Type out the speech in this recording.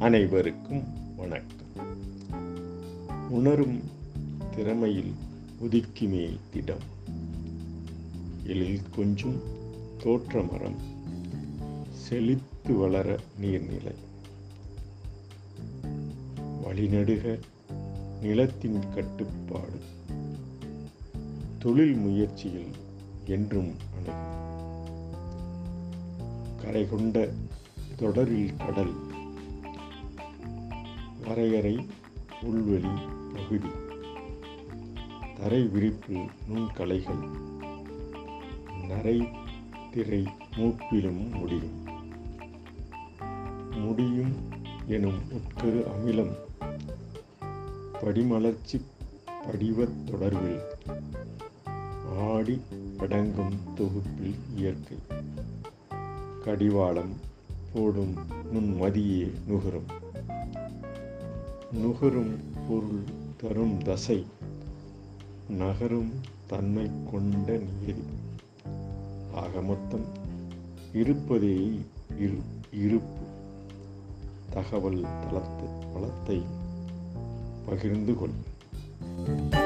அனைவருக்கும் வணக்கம். உணரும் திறமையில் ஒதுக்கிமே திடம். எழில் கொஞ்சம் தோற்ற மரம் செழித்து வளர நீர்நிலை. வழிநடுக நிலத்தின் கட்டுப்பாடு. தொழில் முயற்சியில் என்றும் அணுகும் கரை கொண்ட தொடரில் கடல். வரையறை உள்வெளி பகுதி. தரை விரிப்பு நுண்கலைகள். நரை திரை மூப்பிலும் முடியும். முடியும் எனும் உட்கரு அமிலம். படிமலர்ச்சி படிவத் தொடர்பில் ஆடி அடங்கும் தொகுப்பில் இயற்கை. கடிவாளம் போடும் நுண்மதியே நுகரும். நுகரும் பொருள் தரும் தசை நகரும் தன்மை கொண்ட நீதி ஆக மொத்தம் இருப்பதே இரு இருப்பு. தகவல் தளத்தை வளத்தை பகிர்ந்து கொள்.